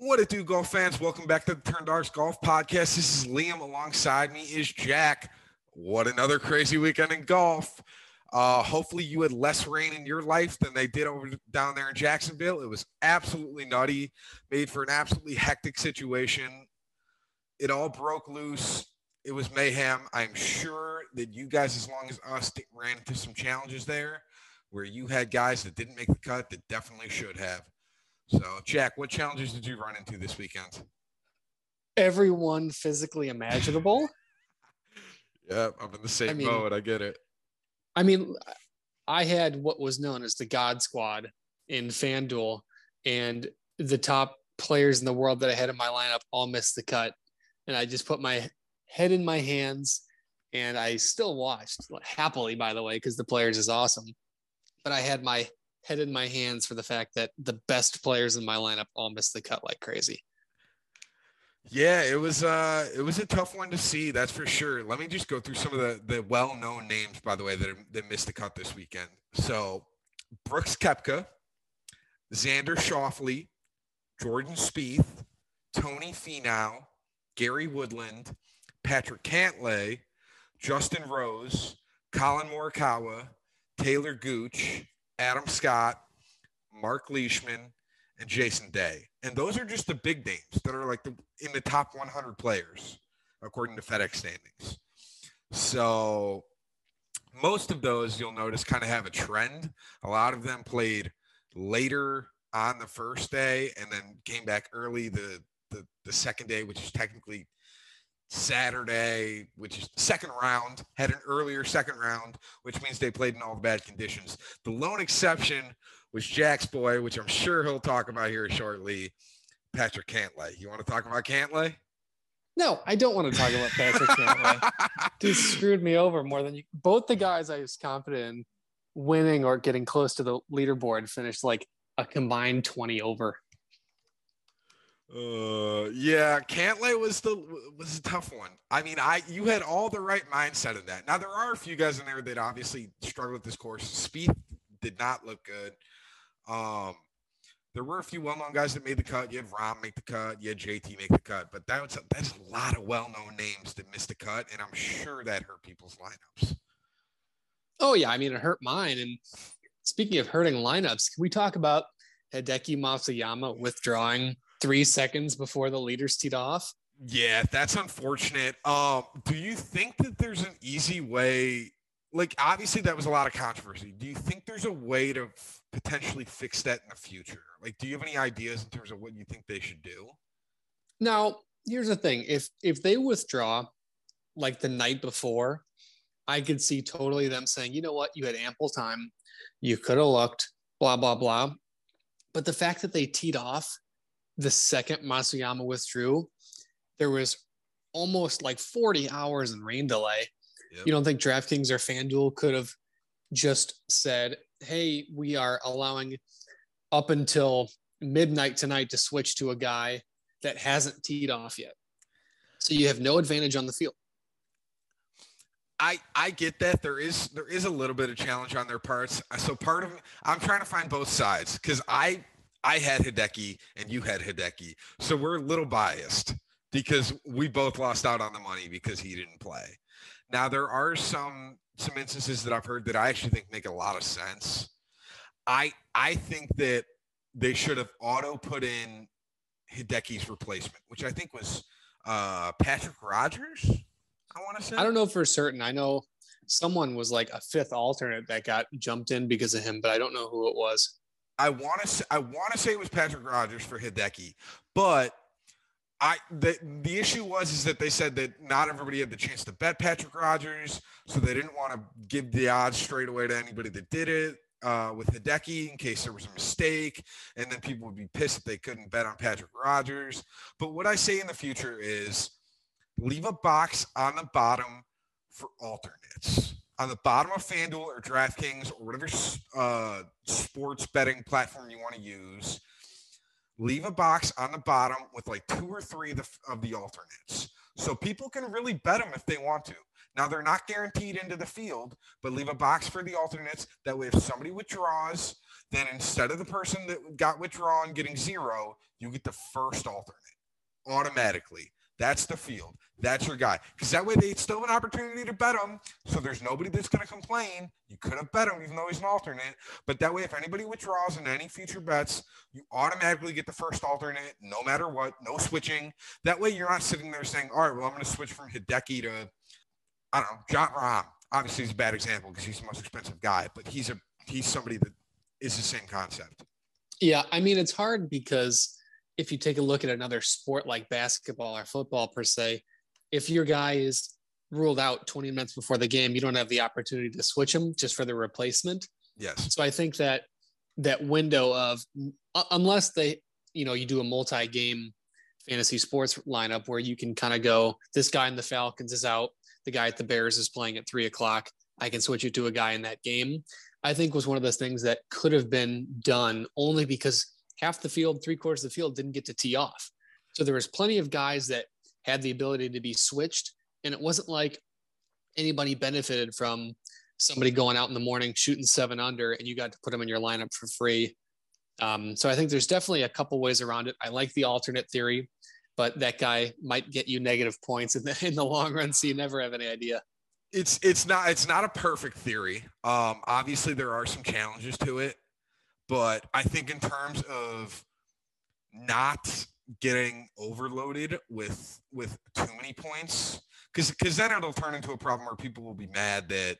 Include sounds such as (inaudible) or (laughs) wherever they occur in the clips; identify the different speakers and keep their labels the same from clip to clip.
Speaker 1: What it do, golf fans? Welcome back to the Turn Dogs Golf Podcast. This is Liam. Alongside me is Jack. What another crazy weekend in golf. Uh, hopefully, you had less rain in your life than they did over down there in Jacksonville. It was absolutely nutty, made for an absolutely hectic situation. It all broke loose. It was mayhem. I'm sure that you guys, as long as us, ran into some challenges there where you had guys that didn't make the cut that definitely should have. So, Jack, what challenges did you run into this weekend?
Speaker 2: Everyone physically imaginable. (laughs)
Speaker 1: yep, I'm in the same I mean, boat. I get it.
Speaker 2: I mean, I had what was known as the God Squad in FanDuel, and the top players in the world that I had in my lineup all missed the cut. And I just put my head in my hands and I still watched happily, by the way, because the players is awesome. But I had my head in my hands for the fact that the best players in my lineup all missed the cut like crazy.
Speaker 1: Yeah, it was uh it was a tough one to see, that's for sure. Let me just go through some of the the well-known names by the way that that missed the cut this weekend. So, Brooks Koepka, Xander Schauffele, Jordan Spieth, Tony Finau, Gary Woodland, Patrick Cantlay, Justin Rose, Collin Morikawa, Talor Gooch, Adam Scott, Mark Leishman, and Jason Day. And those are just the big names that are like the, in the top 100 players, according to FedEx standings. So most of those you'll notice kind of have a trend. A lot of them played later on the first day and then came back early the, the, the second day, which is technically Saturday, which is second round, had an earlier second round, which means they played in all the bad conditions. The lone exception was Jack's boy, which I'm sure he'll talk about here shortly, Patrick Cantlay. You want to talk about Cantlay?
Speaker 2: No, I don't want to talk about Patrick Cantlay. (laughs) Dude screwed me over more than you. Both the guys I was confident in winning or getting close to the leaderboard finished like a combined 20 over.
Speaker 1: Uh, yeah, Cantlay was the was a tough one. I mean, I you had all the right mindset in that. Now there are a few guys in there that obviously struggled with this course. Spieth did not look good. Um, there were a few well-known guys that made the cut. You had Rahm make the cut. You had JT make the cut. But that was a, that's a lot of well-known names that missed the cut, and I'm sure that hurt people's lineups.
Speaker 2: Oh yeah, I mean it hurt mine. And speaking of hurting lineups, can we talk about Hideki Matsuyama withdrawing three seconds before the leaders teed off.
Speaker 1: Yeah, that's unfortunate. Um, do you think that there's an easy way? Like, obviously, that was a lot of controversy. Do you think there's a way to f- potentially fix that in the future? Like, do you have any ideas in terms of what you think they should do?
Speaker 2: Now, here's the thing: if if they withdraw like the night before, I could see totally them saying, you know what, you had ample time, you could have looked, blah blah blah. But the fact that they teed off the second Matsuyama withdrew, there was almost like 40 hours in rain delay. Yep. You don't think DraftKings or FanDuel could have just said, hey, we are allowing up until midnight tonight to switch to a guy that hasn't teed off yet. So you have no advantage on the field.
Speaker 1: I I get that there is there is a little bit of challenge on their parts. So part of I'm trying to find both sides because I I had Hideki and you had Hideki. So we're a little biased because we both lost out on the money because he didn't play. Now there are some some instances that I've heard that I actually think make a lot of sense. I I think that they should have auto put in Hideki's replacement, which I think was uh, Patrick Rogers. I want to say.
Speaker 2: I don't know for certain. I know someone was like a fifth alternate that got jumped in because of him, but I don't know who it was.
Speaker 1: I want to I want to say it was Patrick Rogers for Hideki, but I the the issue was is that they said that not everybody had the chance to bet Patrick Rogers, so they didn't want to give the odds straight away to anybody that did it uh, with Hideki in case there was a mistake, and then people would be pissed if they couldn't bet on Patrick Rogers. But what I say in the future is leave a box on the bottom for alternates on the bottom of FanDuel or DraftKings or whatever uh, sports betting platform you want to use, leave a box on the bottom with like two or three of the, of the alternates. So people can really bet them if they want to. Now they're not guaranteed into the field, but leave a box for the alternates. That way, if somebody withdraws, then instead of the person that got withdrawn getting zero, you get the first alternate automatically. That's the field. That's your guy. Because that way they still have an opportunity to bet him. So there's nobody that's going to complain. You could have bet him even though he's an alternate. But that way, if anybody withdraws in any future bets, you automatically get the first alternate no matter what. No switching. That way you're not sitting there saying, all right, well, I'm going to switch from Hideki to, I don't know, Jon Rahm. Obviously, he's a bad example because he's the most expensive guy, but he's a he's somebody that is the same concept.
Speaker 2: Yeah, I mean it's hard because if you take a look at another sport like basketball or football per se, if your guy is ruled out 20 minutes before the game, you don't have the opportunity to switch him just for the replacement.
Speaker 1: Yes.
Speaker 2: So I think that that window of unless they, you know, you do a multi-game fantasy sports lineup where you can kind of go, this guy in the Falcons is out, the guy at the Bears is playing at three o'clock. I can switch it to a guy in that game. I think was one of those things that could have been done only because half the field, three quarters of the field didn't get to tee off. So there was plenty of guys that had the ability to be switched. And it wasn't like anybody benefited from somebody going out in the morning shooting seven under and you got to put them in your lineup for free. Um, so I think there's definitely a couple ways around it. I like the alternate theory, but that guy might get you negative points in the (laughs) in the long run, so you never have any idea.
Speaker 1: It's it's not it's not a perfect theory. Um, obviously, there are some challenges to it. But I think in terms of not getting overloaded with with too many points, because because then it'll turn into a problem where people will be mad that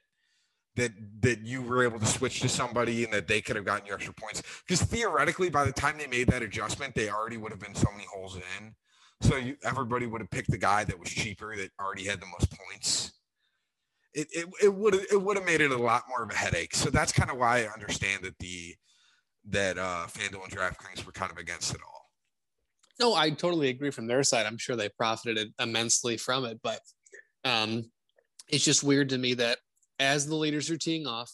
Speaker 1: that that you were able to switch to somebody and that they could have gotten you extra points. Because theoretically, by the time they made that adjustment, they already would have been so many holes in. So you, everybody would have picked the guy that was cheaper that already had the most points. It it, it would it would have made it a lot more of a headache. So that's kind of why I understand that the that uh, FanDuel and DraftKings were kind of against it all.
Speaker 2: No, I totally agree from their side. I'm sure they profited immensely from it, but um, it's just weird to me that as the leaders are teeing off,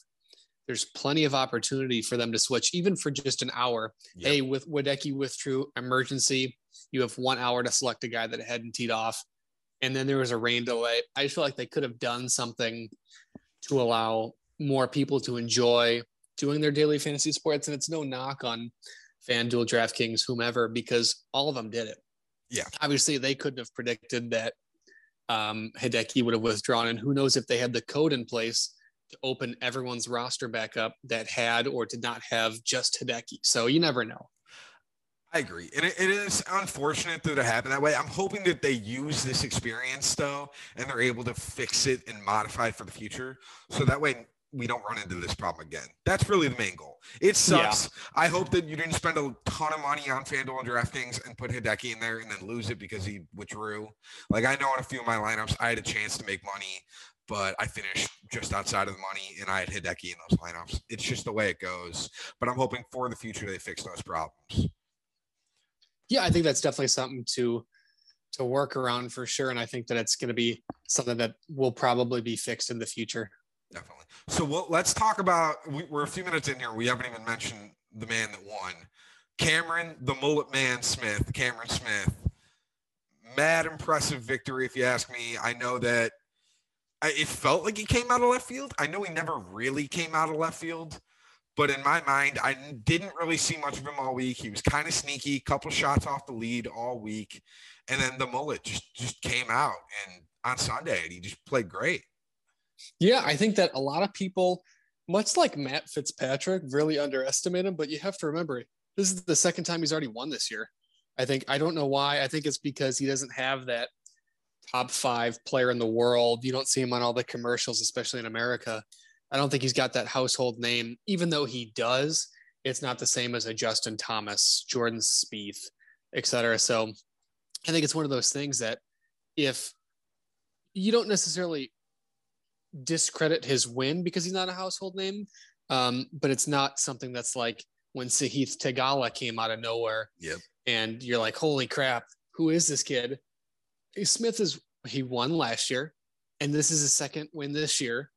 Speaker 2: there's plenty of opportunity for them to switch, even for just an hour. Yep. Hey, with Wadecki withdrew emergency, you have one hour to select a guy that hadn't teed off, and then there was a rain delay. I just feel like they could have done something to allow more people to enjoy doing their daily fantasy sports. And it's no knock on FanDuel, DraftKings, whomever, because all of them did it.
Speaker 1: Yeah.
Speaker 2: Obviously, they couldn't have predicted that um, Hideki would have withdrawn. And who knows if they had the code in place to open everyone's roster back up that had or did not have just Hideki. So you never know.
Speaker 1: I agree. And it, it is unfortunate that it happened that way. I'm hoping that they use this experience though, and they're able to fix it and modify it for the future. So that way we don't run into this problem again. That's really the main goal. It sucks. Yeah. I hope that you didn't spend a ton of money on FanDuel and DraftKings and put Hideki in there and then lose it because he withdrew. Like I know in a few of my lineups, I had a chance to make money, but I finished just outside of the money and I had Hideki in those lineups. It's just the way it goes. But I'm hoping for the future they fix those problems.
Speaker 2: Yeah, I think that's definitely something to to work around for sure. And I think that it's going to be something that will probably be fixed in the future.
Speaker 1: Definitely. So we'll, let's talk about. We, we're a few minutes in here. We haven't even mentioned the man that won, Cameron, the mullet man Smith, Cameron Smith. Mad impressive victory, if you ask me. I know that I, it felt like he came out of left field. I know he never really came out of left field, but in my mind, I didn't really see much of him all week. He was kind of sneaky, couple shots off the lead all week, and then the mullet just just came out and on Sunday, he just played great.
Speaker 2: Yeah, I think that a lot of people, much like Matt Fitzpatrick, really underestimate him. But you have to remember, this is the second time he's already won this year. I think I don't know why. I think it's because he doesn't have that top five player in the world. You don't see him on all the commercials, especially in America. I don't think he's got that household name, even though he does. It's not the same as a Justin Thomas, Jordan Spieth, et cetera. So I think it's one of those things that if you don't necessarily discredit his win because he's not a household name. Um, but it's not something that's like when Sahith Theegala came out of nowhere.
Speaker 1: Yep.
Speaker 2: And you're like, holy crap, who is this kid? Smith is he won last year, and this is his second win this year.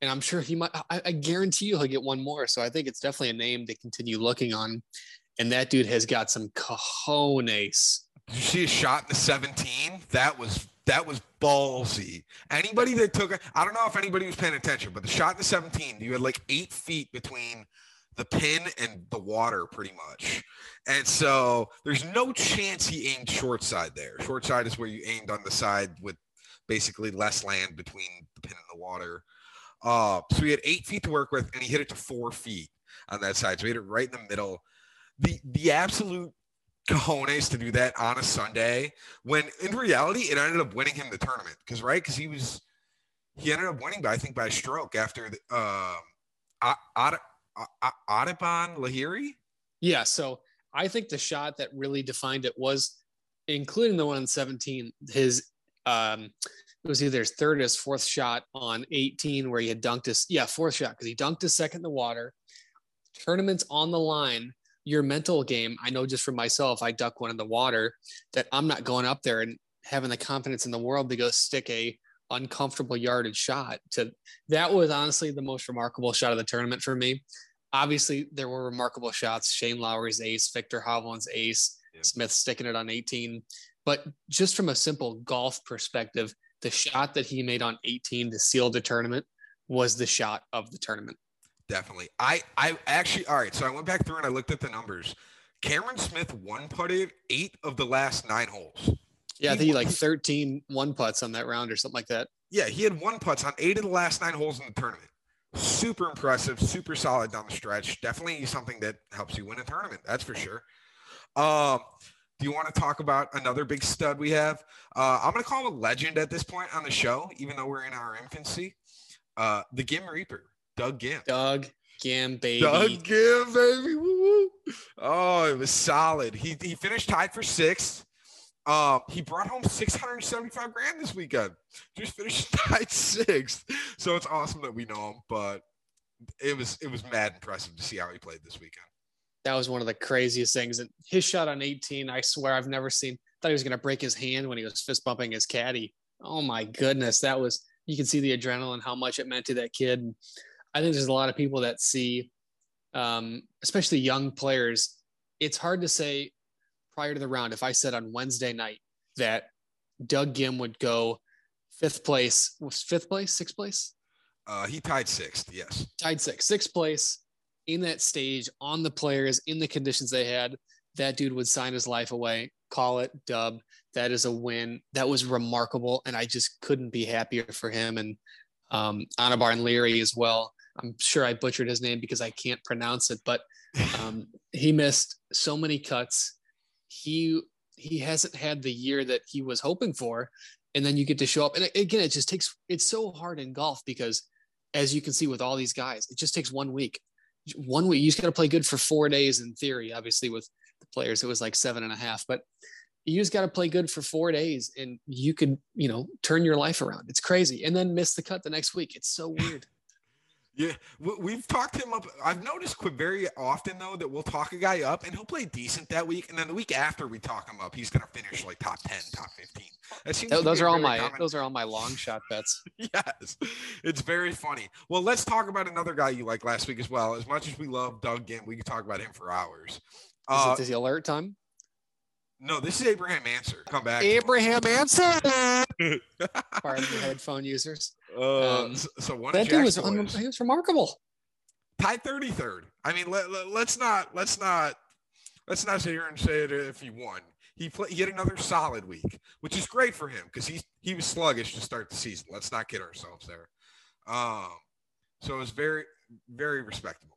Speaker 2: And I'm sure he might I, I guarantee you he'll get one more. So I think it's definitely a name to continue looking on. And that dude has got some cojones.
Speaker 1: You see a shot in the 17? That was That was ballsy. Anybody that took, it, I don't know if anybody was paying attention, but the shot in the 17, you had like eight feet between the pin and the water pretty much. And so there's no chance he aimed short side there. Short side is where you aimed on the side with basically less land between the pin and the water. Uh, so he had eight feet to work with, and he hit it to four feet on that side. So he hit it right in the middle. The the absolute cojones (laughs) to do that on a Sunday when in reality it ended up winning him the tournament because right because he was he ended up winning by I think by a stroke after the uh, Adebon Lahiri.
Speaker 2: Yeah, so I think the shot that really defined it was, including the one on 17, his um, it was either his third or his fourth shot on 18 where he had dunked his yeah fourth shot because he dunked his second in the water. Tournaments on the line. Your mental game, I know just for myself, I duck one in the water that I'm not going up there and having the confidence in the world to go stick a uncomfortable yardage shot to that was honestly the most remarkable shot of the tournament for me. Obviously there were remarkable shots shane lowry's ace Victor hovland's ace yep. smith sticking it on 18 but just from a simple golf perspective the shot that he made on 18 to seal the tournament was the shot of the tournament
Speaker 1: definitely i i actually all right so i went back through and i looked at the numbers cameron smith one putted eight of the last nine holes
Speaker 2: yeah, I think he like 13 one putts on that round or something like that.
Speaker 1: Yeah, he had one putts on eight of the last nine holes in the tournament. Super impressive, super solid down the stretch. Definitely something that helps you win a tournament. That's for sure. Um, do you want to talk about another big stud we have? Uh, I'm going to call him a legend at this point on the show, even though we're in our infancy. Uh, the Gim Reaper, Doug Ghim.
Speaker 2: Doug Ghim, baby.
Speaker 1: Doug Ghim, baby. Woo-woo. Oh, it was solid. He, he finished tied for sixth. Um, he brought home 675 grand this weekend. Just finished (laughs) tied sixth. So it's awesome that we know him, but it was it was mad impressive to see how he played this weekend.
Speaker 2: That was one of the craziest things. And his shot on 18, I swear I've never seen thought he was gonna break his hand when he was fist bumping his caddy. Oh my goodness. That was you can see the adrenaline, how much it meant to that kid. I think there's a lot of people that see um, especially young players. It's hard to say prior to the round, if I said on Wednesday night that Doug Ghim would go fifth place, was fifth place, sixth place?
Speaker 1: Uh, he tied sixth, yes.
Speaker 2: Tied sixth, sixth place in that stage on the players in the conditions they had. That dude would sign his life away, call it dub. That is a win. That was remarkable. And I just couldn't be happier for him and um, Anabar and Leary as well. I'm sure I butchered his name because I can't pronounce it, but um, (laughs) he missed so many cuts. He he hasn't had the year that he was hoping for and then you get to show up. And again it just takes it's so hard in golf because as you can see with all these guys it just takes one week. One week you just got to play good for four days in theory obviously with the players it was like seven and a half but you just got to play good for four days and you could you know turn your life around. It's crazy. And then miss the cut the next week. It's so weird
Speaker 1: yeah, we've talked him up. I've noticed very often though that we'll talk a guy up and he'll play decent that week, and then the week after we talk him up, he's going to finish like top ten, top fifteen.
Speaker 2: That seems those are all my common. those are all my long shot bets. (laughs)
Speaker 1: yes, it's very funny. Well, let's talk about another guy you like last week as well. As much as we love Doug Ghim, we could talk about him for hours.
Speaker 2: Uh, is it the alert time?
Speaker 1: No, this is Abraham Ancer. Come back.
Speaker 2: Abraham (laughs) Ancer. (laughs) Pardon the headphone users.
Speaker 1: Uh, um, so, so one
Speaker 2: that dude was, un- he was remarkable.
Speaker 1: Tied 33rd. I mean, let, let, let's not let's not let's not sit here and say it if he won. He played. He had another solid week, which is great for him because he he was sluggish to start the season. Let's not kid ourselves there. Um, so it was very very respectable.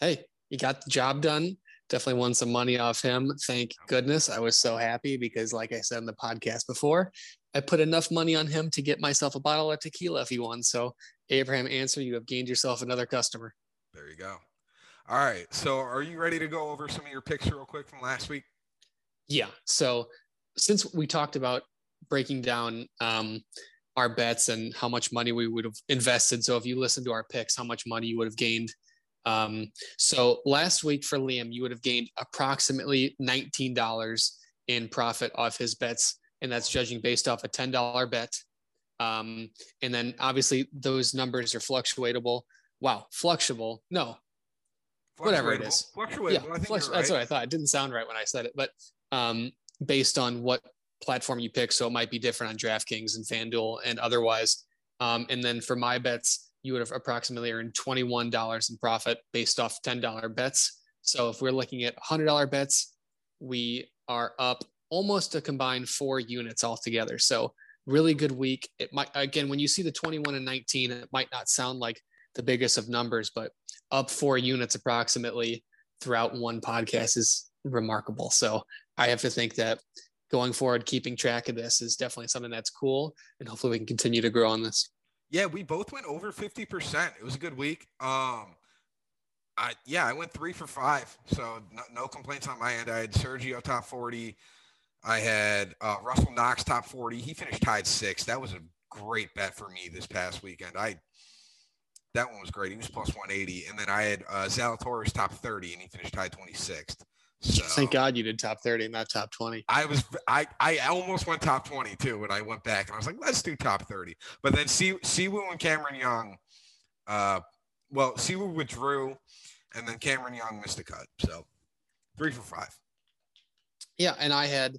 Speaker 2: Hey, he got the job done definitely won some money off him. Thank goodness. I was so happy because, like I said in the podcast before, I put enough money on him to get myself a bottle of tequila if he won. So, Abraham, Ancer, you have gained yourself another customer.
Speaker 1: There you go. All right. So, are you ready to go over some of your picks real quick from last week?
Speaker 2: Yeah. So, since we talked about breaking down um, our bets and how much money we would have invested, so if you listen to our picks, how much money you would have gained um, so last week for Liam, you would have gained approximately $19 in profit off his bets, and that's judging based off a $10 bet. Um, and then obviously those numbers are fluctuatable. Wow, fluctuable. No, whatever it is.
Speaker 1: Fluctuatable. Yeah, flux-
Speaker 2: right. that's what I thought. It didn't sound right when I said it, but um, based on what platform you pick. So it might be different on DraftKings and FanDuel and otherwise. Um, and then for my bets, you would have approximately earned $21 in profit based off $10 bets. So if we're looking at $100 bets, we are up almost a combined four units altogether. So really good week. It might, again, when you see the 21 and 19, it might not sound like the biggest of numbers, but up four units approximately throughout one podcast is remarkable. So I have to think that going forward, keeping track of this is definitely something that's cool. And hopefully we can continue to grow on this.
Speaker 1: Yeah, we both went over 50%. It was a good week. Um, I, yeah, I went three for five. So no, no complaints on my end. I had Sergio top 40. I had uh, Russell Knox top 40. He finished tied six. That was a great bet for me this past weekend. I that one was great. He was plus 180. And then I had uh, Zalatoris top 30, and he finished tied 26th. So, (laughs)
Speaker 2: Thank God you did top 30, not top 20.
Speaker 1: I was I I almost went top 20 too when I went back and I was like, let's do top 30. But then Si Siwoo and Cameron Young, uh, well, Siwoo withdrew, and then Cameron Young missed a cut. So three for five.
Speaker 2: Yeah, and I had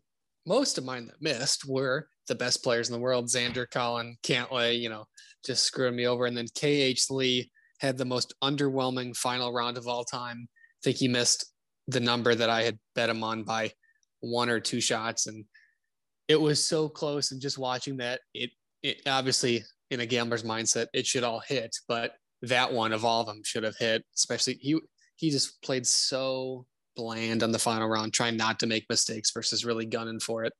Speaker 2: most of mine that missed were the best players in the world: Xander, Collin, Cantlay. You know, just screwing me over. And then KH Lee had the most underwhelming final round of all time. I think he missed the number that I had bet him on by one or two shots. And it was so close. And just watching that, it, it obviously in a gambler's mindset, it should all hit, but that one of all of them should have hit, especially he, he just played so bland on the final round, trying not to make mistakes versus really gunning for it.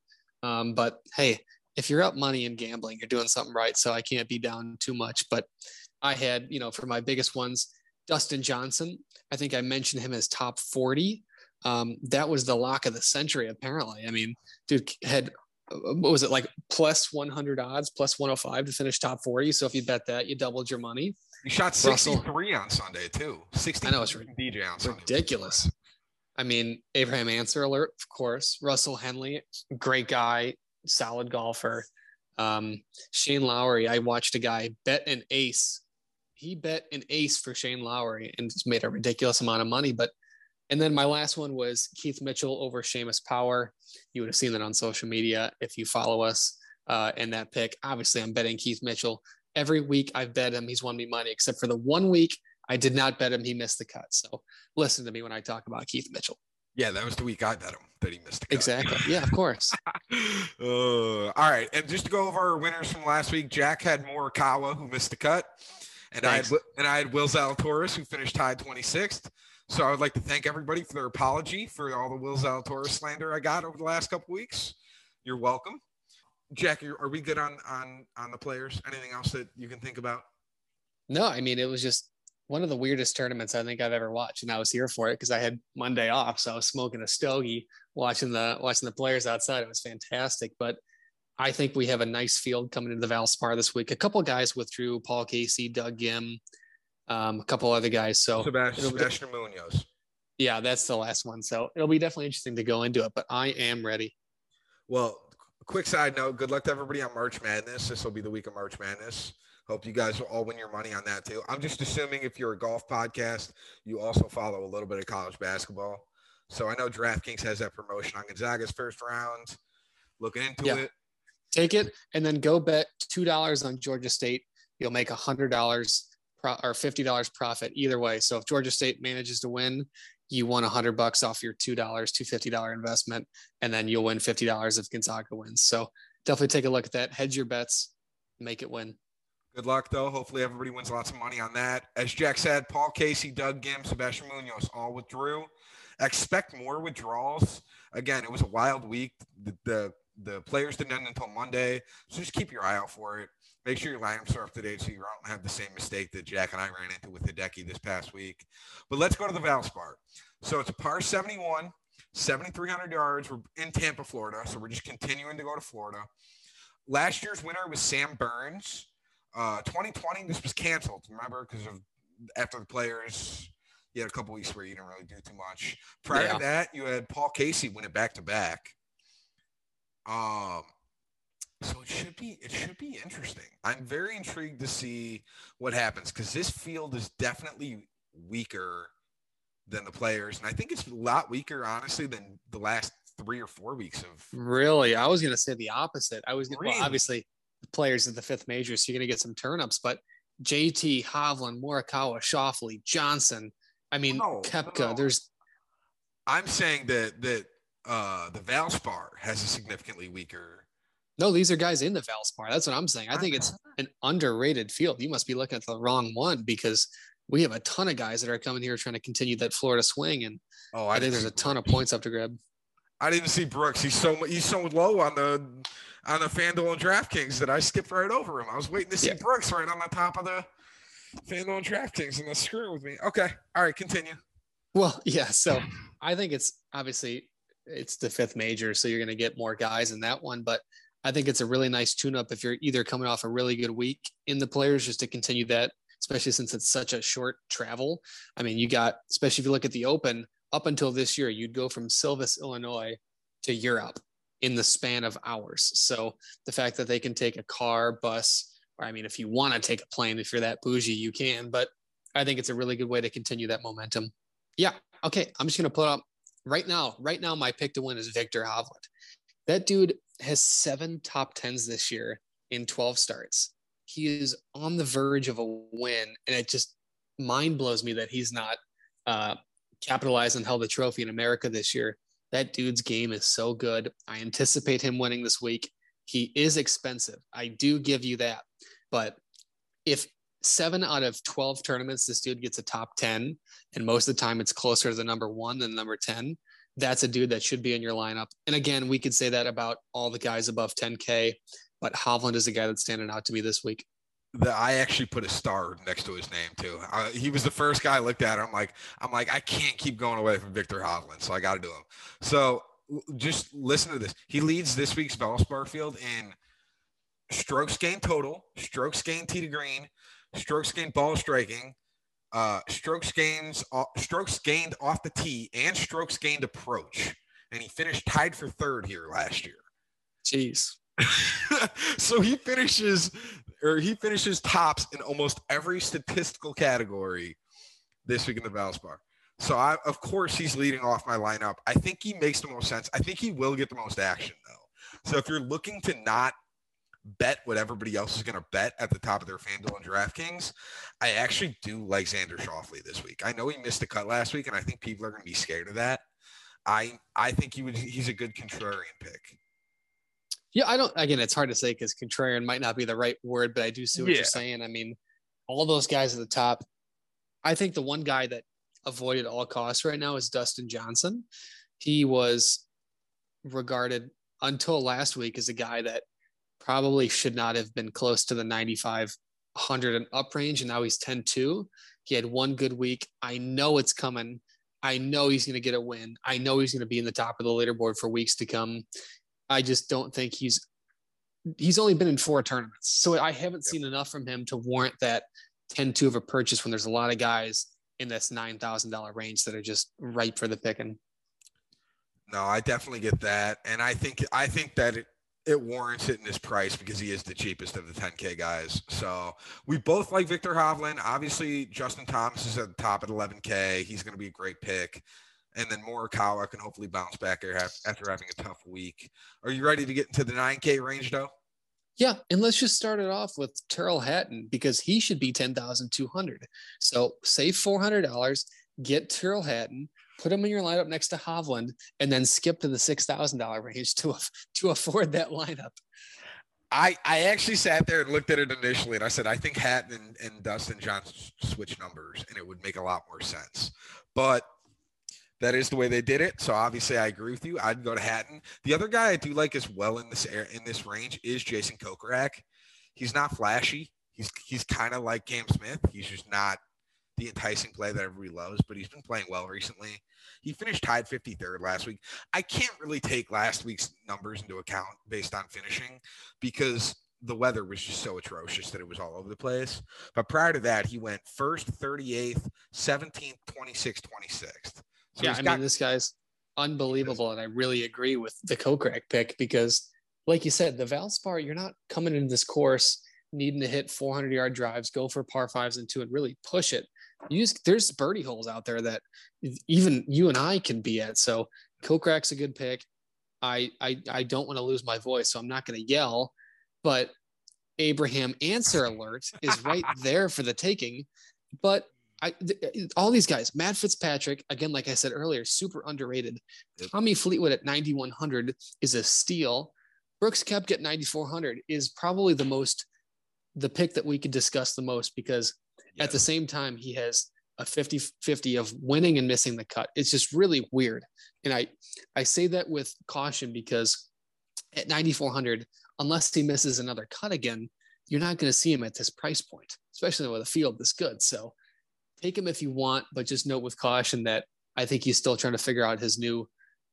Speaker 2: Um, but hey, if you're up money in gambling, you're doing something right. So I can't be down too much. But I had, you know, for my biggest ones, Dustin Johnson. I think I mentioned him as top 40. Um, that was the lock of the century, apparently. I mean, dude had what was it like plus 100 odds, plus 105 to finish top 40. So if you bet that, you doubled your money.
Speaker 1: You shot 63 Russell, on Sunday too. 60.
Speaker 2: I know it's DJ on Sunday. ridiculous. I mean, Abraham Ancer alert, of course. Russell Henley, great guy, solid golfer. Um, Shane Lowry, I watched a guy bet an ace. He bet an ace for Shane Lowry and just made a ridiculous amount of money. But and then my last one was Keith Mitchell over Seamus Power. You would have seen that on social media if you follow us uh, in that pick. Obviously, I'm betting Keith Mitchell every week. I've bet him. He's won me money, except for the one week I did not bet him. He missed the cut. So listen to me when I talk about Keith Mitchell.
Speaker 1: Yeah, that was the week I bet him that he missed. The cut.
Speaker 2: Exactly. Yeah, of course. (laughs)
Speaker 1: uh, all right, and just to go over our winners from last week, Jack had Morikawa who missed the cut, and Thanks. I had and I had Will Zalatoris who finished tied 26th. So I would like to thank everybody for their apology for all the Will Zalatoris slander I got over the last couple weeks. You're welcome. Jack, are we good on on on the players? Anything else that you can think about?
Speaker 2: No, I mean it was just one of the weirdest tournaments I think I've ever watched, and I was here for it because I had Monday off, so I was smoking a stogie, watching the watching the players outside. It was fantastic, but I think we have a nice field coming into the Valspar this week. A couple guys withdrew: Paul Casey, Doug Ghim, um, a couple other guys. So
Speaker 1: Sebastian, Sebastian Munoz.
Speaker 2: Yeah, that's the last one. So it'll be definitely interesting to go into it, but I am ready.
Speaker 1: Well, quick side note: good luck to everybody on March Madness. This will be the week of March Madness. Hope you guys will all win your money on that too. I'm just assuming if you're a golf podcast, you also follow a little bit of college basketball. So I know DraftKings has that promotion on Gonzaga's first round. Looking into yeah. it.
Speaker 2: Take it and then go bet two dollars on Georgia State. You'll make a hundred dollars pro- or fifty dollars profit either way. So if Georgia State manages to win, you won a hundred bucks off your two dollars, two fifty dollar investment, and then you'll win fifty dollars if Gonzaga wins. So definitely take a look at that. Hedge your bets, make it win.
Speaker 1: Good luck, though. Hopefully, everybody wins lots of money on that. As Jack said, Paul Casey, Doug Ghim, Sebastian Munoz all withdrew. Expect more withdrawals. Again, it was a wild week. The, the, the players didn't end until Monday. So just keep your eye out for it. Make sure your lineups are up to date so you don't have the same mistake that Jack and I ran into with Hideki this past week. But let's go to the Valspar. So it's a par 71, 7,300 yards. We're in Tampa, Florida. So we're just continuing to go to Florida. Last year's winner was Sam Burns. Uh, 2020, this was canceled. Remember, because of after the players, you had a couple weeks where you didn't really do too much. Prior yeah. to that, you had Paul Casey win it back to back. Um, so it should be it should be interesting. I'm very intrigued to see what happens because this field is definitely weaker than the players, and I think it's a lot weaker, honestly, than the last three or four weeks of.
Speaker 2: Really, I was going to say the opposite. I was well, obviously the players at the fifth major, so you're going to get some turnups, but JT, Hovland, Morikawa, Schauffele, Johnson. I mean, no, Koepka. No. There's.
Speaker 1: I'm saying that that uh, the Valspar has a significantly weaker.
Speaker 2: No, these are guys in the Valspar. That's what I'm saying. I think it's an underrated field. You must be looking at the wrong one because we have a ton of guys that are coming here trying to continue that Florida swing, and oh, I, I think there's a ton of points up to grab.
Speaker 1: I didn't see Brooks. He's so he's so low on the on the FanDuel and DraftKings that I skipped right over him. I was waiting to see yeah. Brooks right on the top of the FanDuel and DraftKings, and that's screwing with me. Okay, all right, continue.
Speaker 2: Well, (laughs) yeah. So I think it's obviously it's the fifth major, so you're going to get more guys in that one, but I think it's a really nice tune-up if you're either coming off a really good week in the players just to continue that especially since it's such a short travel. I mean, you got, especially if you look at the Open, up until this year, you'd go from Silvis, Illinois to Europe in the span of hours. So the fact that they can take a car, bus, or I mean, if you want to take a plane, if you're that bougie, you can. But I think it's a really good way to continue that momentum. Yeah. Okay. I'm just going to put up right now. Right now, my pick to win is Victor Hovland. That dude has seven top tens this year in 12 starts he is on the verge of a win, and it just mind blows me that he's not uh, capitalized and held the trophy in America this year. That dude's game is so good. I anticipate him winning this week. He is expensive. I do give you that. But if seven out of 12 tournaments, this dude gets a top 10, and most of the time it's closer to the number one than number 10, that's a dude that should be in your lineup. And again, we could say that about all the guys above 10K but Hovland is the guy that's standing out to me this week.
Speaker 1: The, I actually put a star next to his name too. Uh, he was the first guy I looked at. I'm like, I'm like, I can't keep going away from Victor Hovland, so I got to do him. So just listen to this. He leads this week's Valspar field in strokes gained total, strokes gained tee to green, strokes gained ball striking, uh, strokes gains, uh, strokes gained off the tee, and strokes gained approach. And he finished tied for third here last year.
Speaker 2: Jeez. (laughs)
Speaker 1: so he finishes or he finishes tops in almost every statistical category this week in the Valspar. So I of course he's leading off my lineup. I think he makes the most sense. I think he will get the most action though. So if you're looking to not bet what everybody else is going to bet at the top of their FanDuel and DraftKings, I actually do like Xander Schauffele this week. I know he missed a cut last week, and I think people are going to be scared of that. I I think he would he's a good contrarian pick.
Speaker 2: Yeah, I don't. Again, it's hard to say because contrarian might not be the right word, but I do see what yeah. you're saying. I mean, all those guys at the top. I think the one guy that avoided all costs right now is Dustin Johnson. He was regarded until last week as a guy that probably should not have been close to the 95 100 and up range and now he's 10 2 he had one good week i know it's coming i know he's going to get a win i know he's going to be in the top of the leaderboard for weeks to come I just don't think he's he's only been in four tournaments. So I haven't yep. seen enough from him to warrant that 10-2 of a purchase when there's a lot of guys in this $9,000 range that are just ripe for the picking.
Speaker 1: No, I definitely get that. And I think I think that it, it warrants it in this price because he is the cheapest of the 10K guys. So we both like Victor Hovland. Obviously, Justin Thomas is at the top at 11K. He's going to be a great pick and then Morikawa can hopefully bounce back after having a tough week. Are you ready to get into the 9K range though?
Speaker 2: Yeah, and let's just start it off with Tyrrell Hatton because he should be 10,200. So save $400, get Tyrrell Hatton, put him in your lineup next to Hovland, and then skip to the $6,000 range to, to afford that lineup.
Speaker 1: I, I actually sat there and looked at it initially and I said, I think Hatton and, and Dustin Johnson switch numbers and it would make a lot more sense. But that is the way they did it. So obviously, I agree with you. I'd go to Hatton. The other guy I do like as well in this air in this range is Jason Kokrak. He's not flashy. He's he's kind of like Cam Smith. He's just not the enticing play that everybody loves, but he's been playing well recently. He finished tied 53rd last week. I can't really take last week's numbers into account based on finishing because the weather was just so atrocious that it was all over the place. But prior to that, he went first, 38th, 17th, 26th, 26th.
Speaker 2: So yeah, I got- mean, this guy's unbelievable. And I really agree with the Kokrak pick because, like you said, the Valspar, you're not coming into this course needing to hit 400 yard drives, go for par fives and two, and really push it. You just, there's birdie holes out there that even you and I can be at. So Kokrak's a good pick. I I, I don't want to lose my voice, so I'm not going to yell. But Abraham Ancer alert is right (laughs) there for the taking. But I, th- uh, all these guys, Matt Fitzpatrick, again, like I said earlier, super underrated. Tommy Fleetwood at 9,100 is a steal. Brooks Koepka at 9,400 is probably the most, the pick that we could discuss the most because at the same time, he has a 50 50 of winning and missing the cut. It's just really weird. And I, I say that with caution because at 9,400, unless he misses another cut again, you're not going to see him at this price point, especially with a field this good. So take him if you want, but just note with caution that I think he's still trying to figure out his new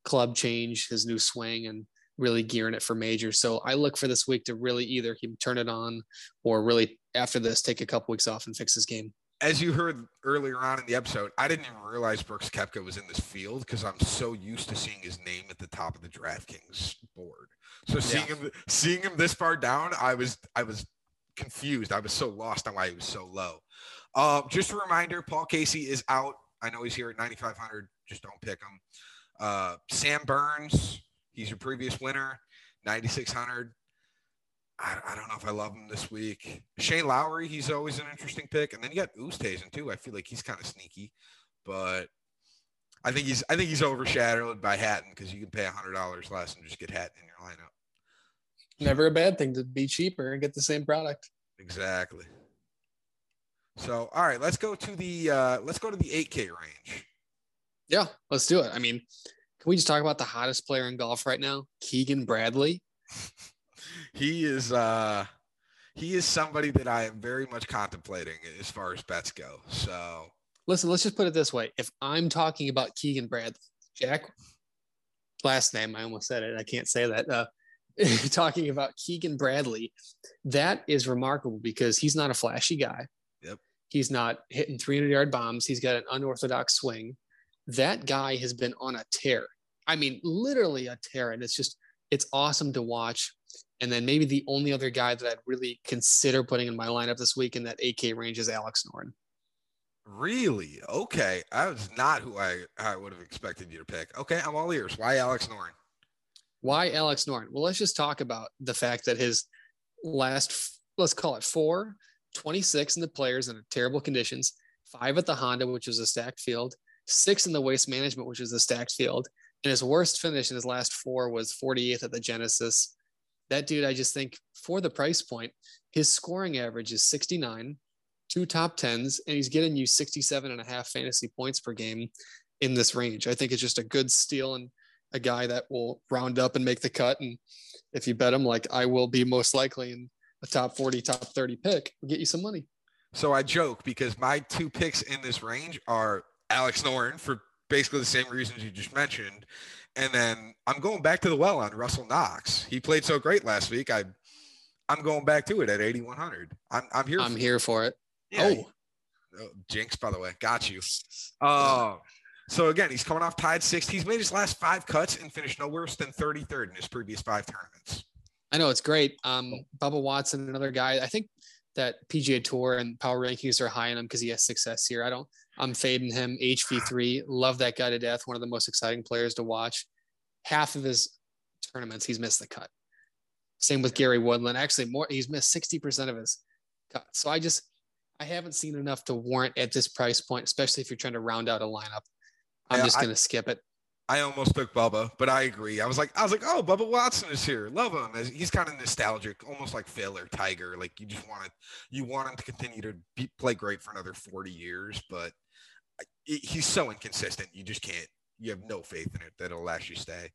Speaker 2: club change, his new swing, and really gearing it for major. So I look for this week to really either he turn it on or really after this take a couple weeks off and fix his game.
Speaker 1: As you heard earlier on in the episode, I didn't even realize Brooks Koepka was in this field because I'm so used to seeing his name at the top of the DraftKings board. So seeing yeah. him seeing him this far down, I was I was confused. I was so lost on why he was so low. Uh, just a reminder, Paul Casey is out. I know he's here at 9,500. Just don't pick him. Uh, Sam Burns, he's your previous winner, 9,600. I, I, don't know if I love him this week. Shane Lowry, he's always an interesting pick. And then you got Oosthuizen too. I feel like he's kind of sneaky, but I think he's I think he's overshadowed by Hatton because you can pay hundred dollars less and just get Hatton in your lineup.
Speaker 2: Never a bad thing to be cheaper and get the same product.
Speaker 1: Exactly. So, all right, let's go to the uh, let's go to the 8K range.
Speaker 2: Yeah, let's do it. I mean, can we just talk about the hottest player in golf right now, Keegan Bradley? (laughs)
Speaker 1: he is uh he is somebody that I am very much contemplating as far as bets go. So,
Speaker 2: listen, let's just put it this way: if I'm talking about Keegan Bradley, Jack, last name, I almost said it. I can't say that. Uh, (laughs) talking about Keegan Bradley, that is remarkable because he's not a flashy guy.
Speaker 1: Yep.
Speaker 2: He's not hitting 300 yard bombs. He's got an unorthodox swing. That guy has been on a tear. I mean, literally a tear. And it's just, it's awesome to watch. And then maybe the only other guy that I'd really consider putting in my lineup this week in that 8K range is Alex Noren.
Speaker 1: Really? Okay. I was not who I, I would have expected you to pick. Okay. I'm all ears. Why Alex Noren?
Speaker 2: Why Alex Noren? Well, let's just talk about the fact that his last, let's call it four 26 in the players in terrible conditions, five at the Honda, which was a stacked field, six in the waste management, which was a stacked field. And his worst finish in his last four was 48th at the Genesis. That dude, I just think for the price point, his scoring average is 69, two top tens, and he's getting you 67 and a half fantasy points per game in this range. I think it's just a good steal and a guy that will round up and make the cut. And if you bet him, like I will be most likely, in a top 40, top 30 pick will get you some money.
Speaker 1: So I joke because my two picks in this range are Alex Noren for basically the same reasons you just mentioned. And then I'm going back to the well on Russell Knox. He played so great last week. I I'm going back to it at 8100. I'm I'm here.
Speaker 2: I'm for here for it.
Speaker 1: Yeah. Oh. oh. Jinx, by the way, got you. Uh, so again, he's coming off tied sixth. He's made his last five cuts and finished no worse than 33rd in his previous five tournaments.
Speaker 2: I know it's great. Um, Bubba Watson, another guy. I think that PGA Tour and power rankings are high on him because he has success here. I don't. I'm fading him. HV3, love that guy to death. One of the most exciting players to watch. Half of his tournaments, he's missed the cut. Same with Gary Woodland. Actually, more. He's missed 60% of his cut. So I just, I haven't seen enough to warrant at this price point, especially if you're trying to round out a lineup. I'm yeah, just gonna skip it.
Speaker 1: I almost took Bubba, but I agree. I was like, I was like, oh, Bubba Watson is here. Love him. He's kind of nostalgic, almost like Phil or Tiger. Like you just want to, you want him to continue to be, play great for another 40 years, but he's so inconsistent. You just can't. You have no faith in it that it'll actually stay.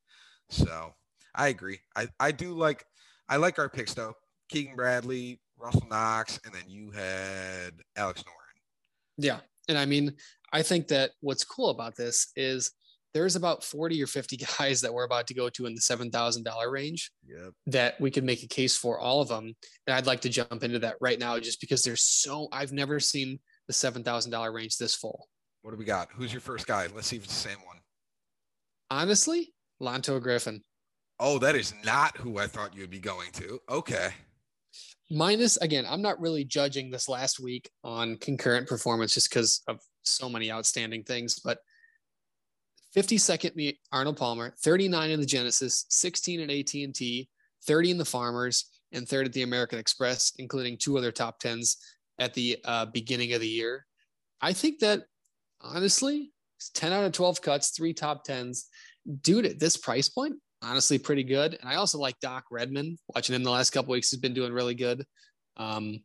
Speaker 1: So I agree. I I do like. I like our picks though. Keegan Bradley, Russell Knox, and then you had Alex Noren.
Speaker 2: Yeah, and I mean, I think that what's cool about this is there's about 40 or 50 (laughs) guys that we're about to go to in the $7,000 range
Speaker 1: yep.
Speaker 2: that we could make a case for all of them. And I'd like to jump into that right now just because there's so, I've never seen the $7,000 range this full.
Speaker 1: What do we got? Who's your first guy? Let's see if it's the same one.
Speaker 2: Honestly, Lanto Griffin.
Speaker 1: Oh, that is not who I thought you'd be going to. Okay.
Speaker 2: Minus, again, I'm not really judging this last week on concurrent performance just because of so many outstanding things, but 52nd in the Arnold Palmer, 39 in the Genesis, 16 in AT&T, 30 in the Farmers, and third at the American Express, including two other top tens at the uh, beginning of the year. I think that honestly, 10 out of 12 cuts, three top tens. Dude, at this price point, honestly, pretty good. And I also like Doc Redman. Watching him the last couple weeks he's been doing really good. Um,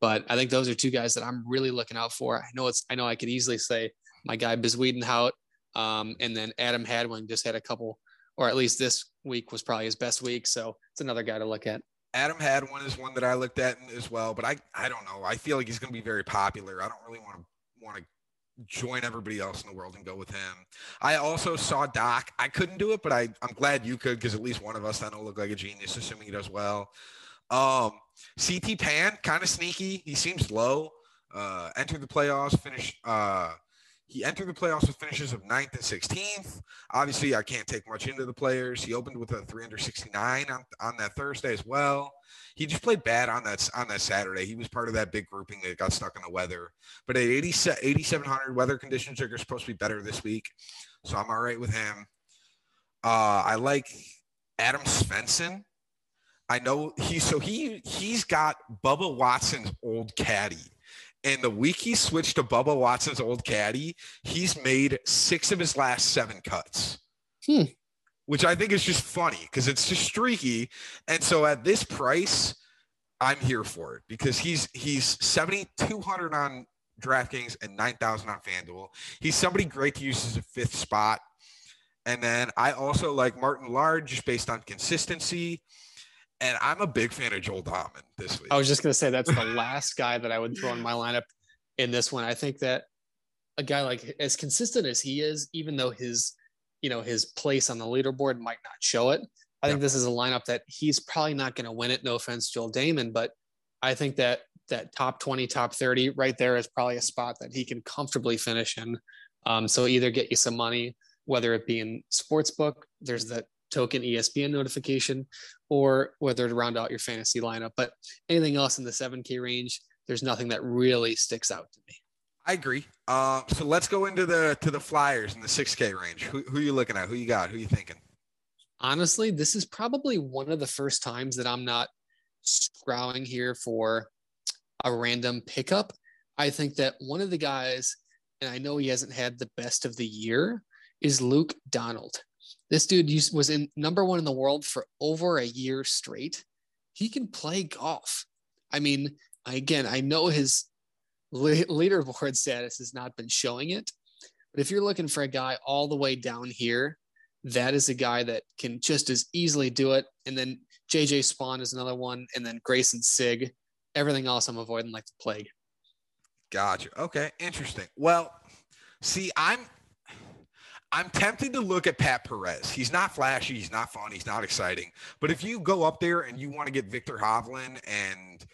Speaker 2: but I think those are two guys that I'm really looking out for. I know it's I know I could easily say my guy Bezuidenhout, um, and then Adam Hadwin just had a couple, or at least this week was probably his best week. So it's another guy to look at.
Speaker 1: Adam Hadwin is one that I looked at as well, but I I don't know. I feel like he's going to be very popular. I don't really want to want to join everybody else in the world and go with him. I also saw Doc. I couldn't do it, but I I'm glad you could because at least one of us then will look like a genius, assuming he does well. Um, CT Pan kind of sneaky. He seems low. Uh, entered the playoffs, finished uh, he entered the playoffs with finishes of 9th and 16th. Obviously, I can't take much into the players. He opened with a 369 on, on that Thursday as well. He just played bad on that on that Saturday. He was part of that big grouping that got stuck in the weather. But at 80, 8,700 weather conditions are supposed to be better this week, so I'm all right with him. Uh, I like Adam Svensson. I know he so he he's got Bubba Watson's old caddy and the week he switched to Bubba Watson's old caddy, he's made six of his last seven cuts. Hmm. Which I think is just funny because it's just streaky. And so at this price, I'm here for it because he's he's 7,200 on DraftKings and 9,000 on FanDuel. He's somebody great to use as a fifth spot. And then I also like Martin Lard just based on consistency. And I'm a big fan of Joel Dahmen this week.
Speaker 2: I was just going to say that's the last guy that I would throw in my lineup in this one. I think that a guy like as consistent as he is, even though his, you know, his place on the leaderboard might not show it. I think this is a lineup that he's probably not going to win it. No offense, Joel Dahmen, but I think that that top 20, top 30 right there is probably a spot that he can comfortably finish in. Um, so either get you some money, whether it be in sportsbook, there's that token ESPN notification, or whether to round out your fantasy lineup. But anything else in the 7K range, there's nothing that really sticks out to me.
Speaker 1: I agree. Uh, so let's go into the to the Flyers in the 6K range. Who, who are you looking at? Who you got? Who you thinking?
Speaker 2: Honestly, this is probably one of the first times that I'm not scrowing here for a random pickup. I think that one of the guys, and I know he hasn't had the best of the year, is Luke Donald. This dude was in number one in the world for over a year straight. He can play golf. I mean, again, I know his leaderboard (laughs) status has not been showing it, but if you're looking for a guy all the way down here, that is a guy that can just as easily do it. And then JJ Spaun is another one, and then Greyson Sigg. Everything else I'm avoiding like the plague.
Speaker 1: Gotcha. Okay, interesting. Well, see, I'm I'm tempted to look at Pat Perez. He's not flashy, he's not fun, he's not exciting. But if you go up there and you want to get Viktor Hovland and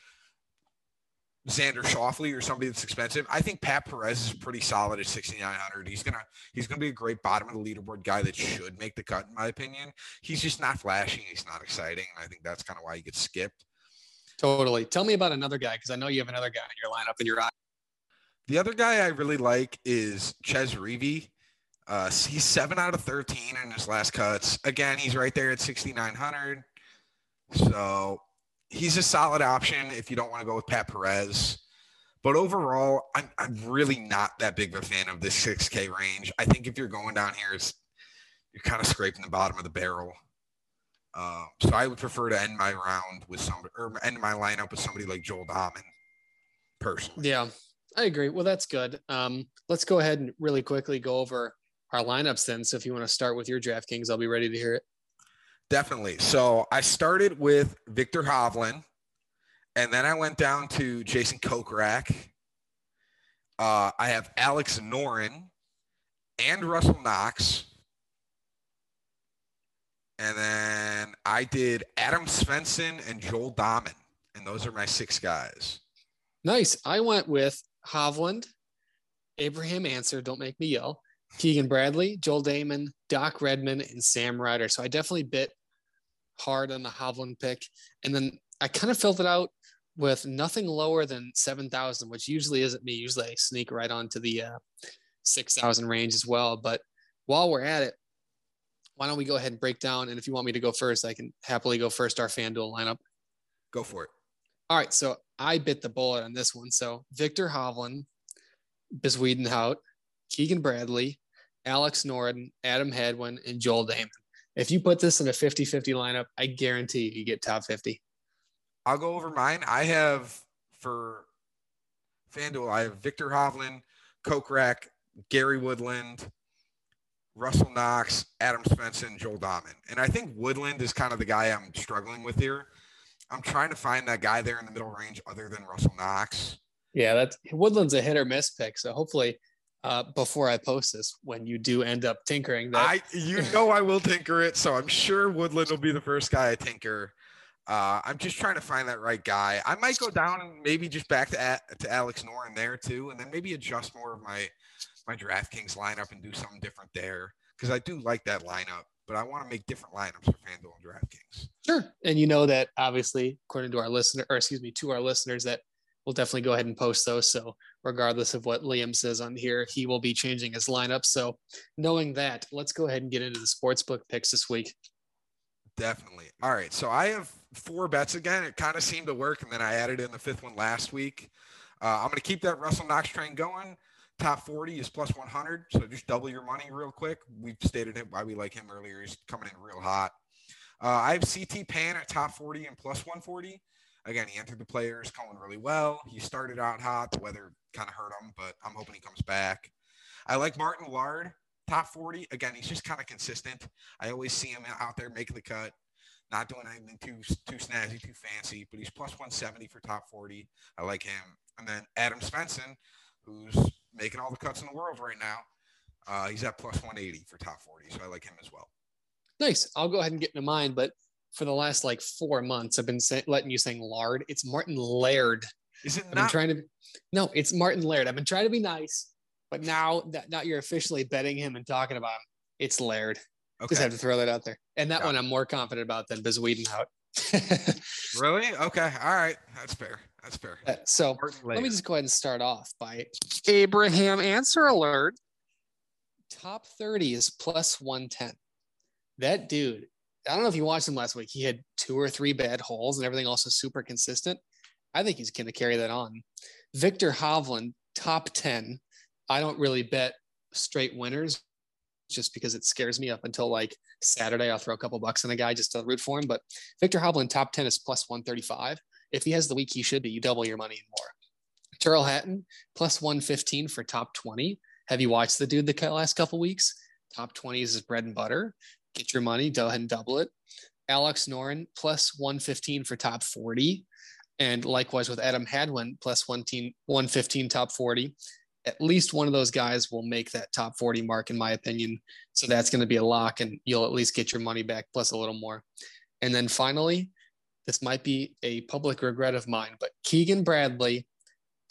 Speaker 1: Xander Schauffele or somebody that's expensive, I think Pat Perez is pretty solid at 6,900. He's gonna he's gonna be a great bottom of the leaderboard guy that should make the cut, in my opinion. He's just not flashy, he's not exciting. I think that's kind of why he gets skipped.
Speaker 2: Totally. Tell me about another guy because I know you have another guy in your lineup in your eye.
Speaker 1: The other guy I really like is Chez Reavie. Uh, he's seven out of 13 in his last cuts. Again, he's right there at 6,900. So he's a solid option if you don't want to go with Pat Perez. But overall, I'm, I'm really not that big of a fan of this 6K range. I think if you're going down here, it's, you're kind of scraping the bottom of the barrel. Uh, so I would prefer to end my round with somebody or end my lineup with somebody like Joel Dahmen, personally.
Speaker 2: Yeah, I agree. Well, that's good. Um, let's go ahead and really quickly go over our lineups then. So if you want to start with your DraftKings, I'll be ready to hear it.
Speaker 1: Definitely. So I started with Viktor Hovland, and then I went down to Jason Kokrak. Uh, I have Alex Noren and Russell Knox. And then I did Adam Svensson and Joel Dahmen. And those are my six guys.
Speaker 2: Nice. I went with Hovland, Abraham Ancer, don't make me yell, Keegan Bradley, Joel Dahmen, Doc Redman, and Sam Ryder. So I definitely bit hard on the Hovland pick. And then I kind of filled it out with nothing lower than 7,000, which usually isn't me. Usually I sneak right onto the uh, 6,000 range as well. But while we're at it, why don't we go ahead and break down? And if you want me to go first, I can happily go first. Our FanDuel lineup.
Speaker 1: Go for it.
Speaker 2: All right, so I bit the bullet on this one. So Viktor Hovland, Bezuidenhout, Keegan Bradley, Alex Noren, Adam Hadwin, and Joel Dahmen. If you put this in a 50 50 lineup, I guarantee you get top 50.
Speaker 1: I'll go over mine. I have for FanDuel, I have Viktor Hovland, Kokrak, Gary Woodland, Russell Knox, Adam Svensson, Joel Dahmen. And I think Woodland is kind of the guy I'm struggling with here. I'm trying to find that guy there in the middle range other than Russell Knox.
Speaker 2: Yeah, that's Woodland's a hit or miss pick. So hopefully uh, before I post this, when you do end up tinkering that
Speaker 1: I you (laughs) know I will tinker it, so I'm sure Woodland will be the first guy I tinker. Uh, I'm just trying to find that right guy. I might go down and maybe just back to to Alex Noren there too, and then maybe adjust more of my my DraftKings lineup and do something different there because I do like that lineup, but I want to make different lineups for FanDuel and DraftKings.
Speaker 2: Sure, and you know that obviously, according to our listener, or excuse me, to our listeners, that we'll definitely go ahead and post those. So regardless of what Liam says on here, he will be changing his lineup. So knowing that, let's go ahead and get into the sports book picks this week.
Speaker 1: Definitely. All right. So I have four bets again. It kind of seemed to work, and then I added in the fifth one last week. Uh, I'm going to keep that Russell Knox train going. Top 40 is plus 100. So just double your money real quick. We've stated it why we like him earlier. He's coming in real hot. Uh, I have CT Pan at top 40 and plus 140. Again, he entered the players going really well. He started out hot. The weather kind of hurt him, but I'm hoping he comes back. I like Martin Laird, top 40. Again, he's just kind of consistent. I always see him out there making the cut, not doing anything too too snazzy, too fancy, but he's plus 170 for top 40. I like him. And then Adam Svensson, who's making all the cuts in the world right now. Uh, he's at plus 180 for top 40, so I like him as well.
Speaker 2: Nice. I'll go ahead and get into mine, but for the last like four months, I've been say, letting you saying lard. It's Martin Laird.
Speaker 1: Is it
Speaker 2: I've been trying to. No, it's Martin Laird. I've been trying to be nice, but now that now you're officially betting him and talking about him, it's Laird.
Speaker 1: okay.
Speaker 2: Just have to throw that out there. And that
Speaker 1: Got
Speaker 2: one I'm more confident about than Bezuidenhout. (laughs)
Speaker 1: Really? Okay. All right. That's fair. That's fair.
Speaker 2: Uh, so let me just go ahead and start off by Abraham Ancer alert. Top 30 is plus 110. That dude, I don't know if you watched him last week. He had two or three bad holes and everything else is super consistent. I think he's going to carry that on. Viktor Hovland, top 10. I don't really bet straight winners just because it scares me up until like Saturday. I'll throw a couple bucks on a guy just to root for him. But Viktor Hovland, top 10 is plus 135. If he has the week he should be, you double your money and more. Tyrrell Hatton, plus 115 for top 20. Have you watched the dude the last couple weeks? Top 20 is his bread and butter. Get your money, go ahead and double it. Alex Noren, plus 115 for top 40. And likewise with Adam Hadwin, plus 115, 115 top 40. At least one of those guys will make that top 40 mark, in my opinion. So that's going to be a lock, and you'll at least get your money back plus a little more. And then finally, this might be a public regret of mine, but Keegan Bradley,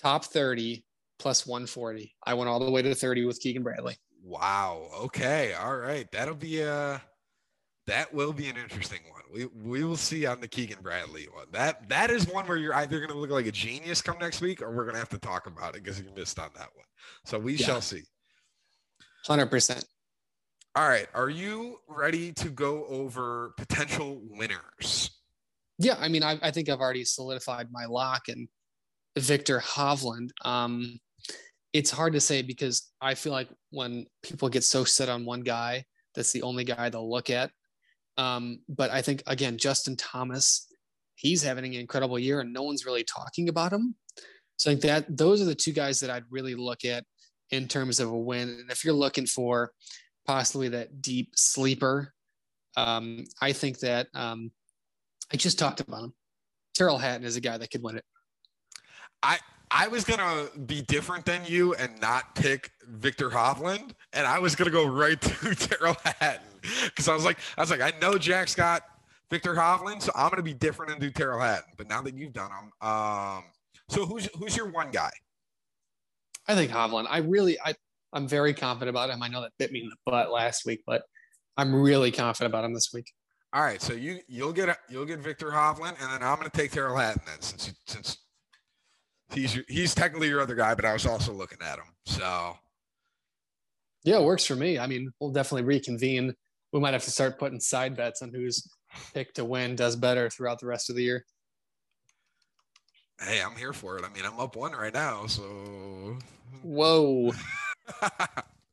Speaker 2: top 30 plus 140. I went all the way to 30 with Keegan Bradley.
Speaker 1: Wow. Okay. All right. That'll be a that will be an interesting one. We we will see on the Keegan Bradley one. That that is one where you're either going to look like a genius come next week, or we're going to have to talk about it because you missed on that one. So we
Speaker 2: Yeah.
Speaker 1: shall see.
Speaker 2: 100%.
Speaker 1: All right. Are you ready to go over potential winners?
Speaker 2: Yeah, I mean, I, I think I've already solidified my lock and Viktor Hovland. Um, it's hard to say because I feel like when people get so set on one guy, that's the only guy they'll look at. Um, but I think again, Justin Thomas, he's having an incredible year, and no one's really talking about him. So I think that those are the two guys that I'd really look at in terms of a win. And if you're looking for possibly that deep sleeper, um, I think that um, I just talked about him. Tyrrell Hatton is a guy that could win it.
Speaker 1: I I was gonna be different than you and not pick Viktor Hovland, and I was gonna go right (laughs) to Tyrrell Hatton (laughs) because I was like, I was like, I know Jack's got Viktor Hovland, so I'm gonna be different and do Tyrrell Hatton. But now that you've done them, um, so who's who's your one guy?
Speaker 2: I think Hovland. I really, I, I'm very confident about him. I know that bit me in the butt last week, but I'm really confident about him this week.
Speaker 1: All right, so you you'll get you'll get Viktor Hovland, and then I'm gonna take Tyrrell Hatton then, since you- since he's your, he's technically your other guy, but I was also looking at him. So
Speaker 2: Yeah, it works for me. I mean, we'll definitely reconvene. We might have to start putting side bets on who's pick to win does better throughout the rest of the year.
Speaker 1: Hey, I'm here for it. I mean, I'm up one right now, so.
Speaker 2: Whoa.
Speaker 1: Uh,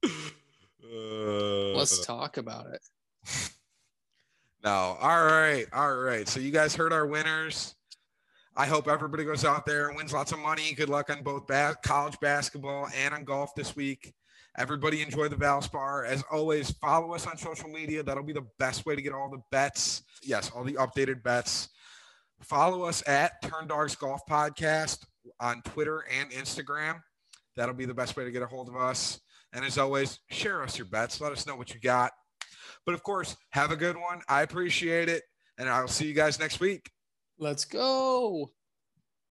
Speaker 1: (laughs)
Speaker 2: Let's talk about it. (laughs)
Speaker 1: No. All right. All right. So you guys heard our winners. I hope everybody goes out there and wins lots of money. Good luck on both ba- college basketball and on golf this week. Everybody enjoy the Valspar. As always, follow us on social media. That'll be the best way to get all the bets. Yes, all the updated bets. Follow us at Turn Dogs Golf Podcast on Twitter and Instagram. That'll be the best way to get a hold of us. And as always, share us your bets. Let us know what you got. But of course, have a good one. I appreciate it. And I'll see you guys next week.
Speaker 2: Let's go.